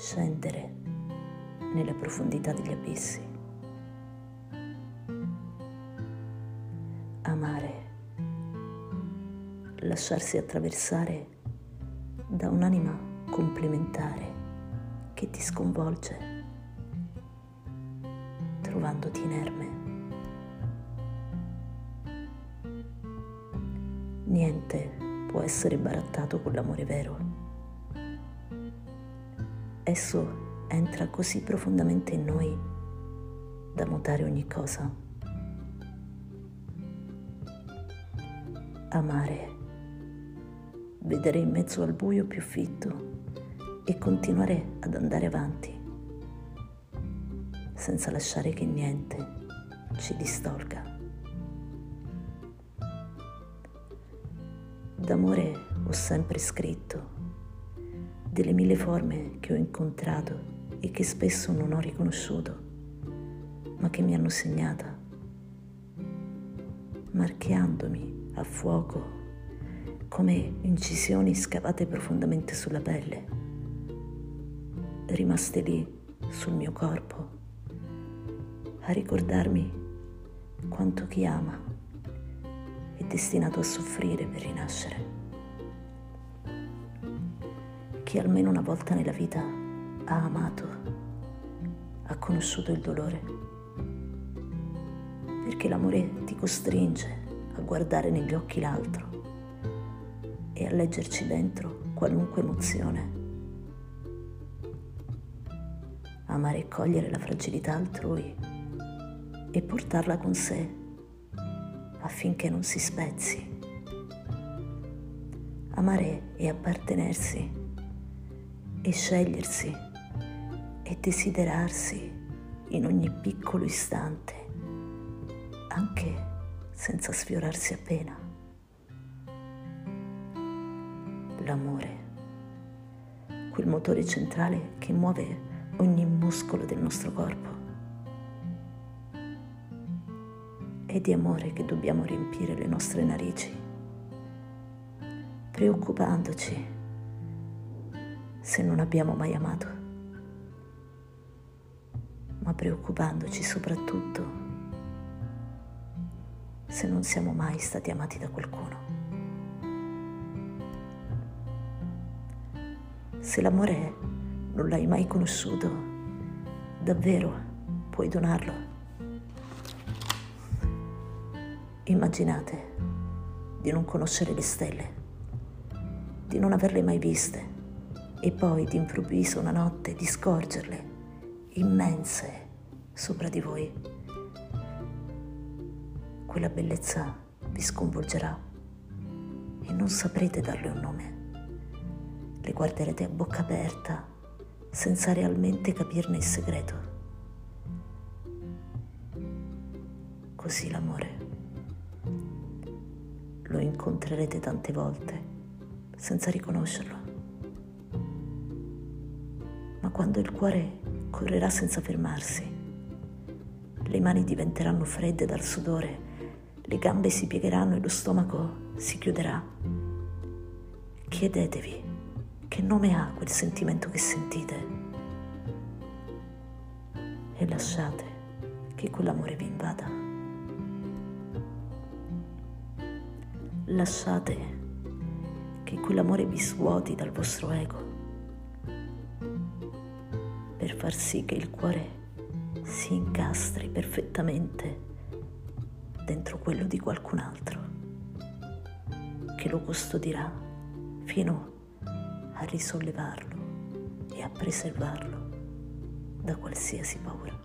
scendere nelle profondità degli abissi, amare, lasciarsi attraversare da un'anima complementare che ti sconvolge, trovandoti inerme. Niente può essere barattato con l'amore vero. Esso entra così profondamente in noi da mutare ogni cosa. Amare, vedere in mezzo al buio più fitto e continuare ad andare avanti senza lasciare che niente ci distolga. D'amore ho sempre scritto delle mille forme che ho incontrato e che spesso non ho riconosciuto, ma che mi hanno segnata, marchiandomi a fuoco come incisioni scavate profondamente sulla pelle, rimaste lì sul mio corpo, a ricordarmi quanto chi ama è destinato a soffrire per rinascere chi almeno una volta nella vita ha amato, ha conosciuto il dolore. Perché l'amore ti costringe a guardare negli occhi l'altro e a leggerci dentro qualunque emozione. Amare e cogliere la fragilità altrui e portarla con sé affinché non si spezzi. Amare e appartenersi e scegliersi e desiderarsi in ogni piccolo istante, anche senza sfiorarsi appena. L'amore, quel motore centrale che muove ogni muscolo del nostro corpo. È di amore che dobbiamo riempire le nostre narici, preoccupandoci se non abbiamo mai amato, ma preoccupandoci soprattutto se non siamo mai stati amati da qualcuno. Se l'amore non l'hai mai conosciuto, davvero puoi donarlo. Immaginate di non conoscere le stelle, di non averle mai viste e poi d'improvviso una notte di scorgerle immense sopra di voi. Quella bellezza vi sconvolgerà e non saprete darle un nome. Le guarderete a bocca aperta senza realmente capirne il segreto. Così l'amore lo incontrerete tante volte senza riconoscerlo quando il cuore correrà senza fermarsi. Le mani diventeranno fredde dal sudore, le gambe si piegheranno e lo stomaco si chiuderà. Chiedetevi che nome ha quel sentimento che sentite e lasciate che quell'amore vi invada. Lasciate che quell'amore vi svuoti dal vostro ego per far sì che il cuore si incastri perfettamente dentro quello di qualcun altro, che lo custodirà fino a risollevarlo e a preservarlo da qualsiasi paura.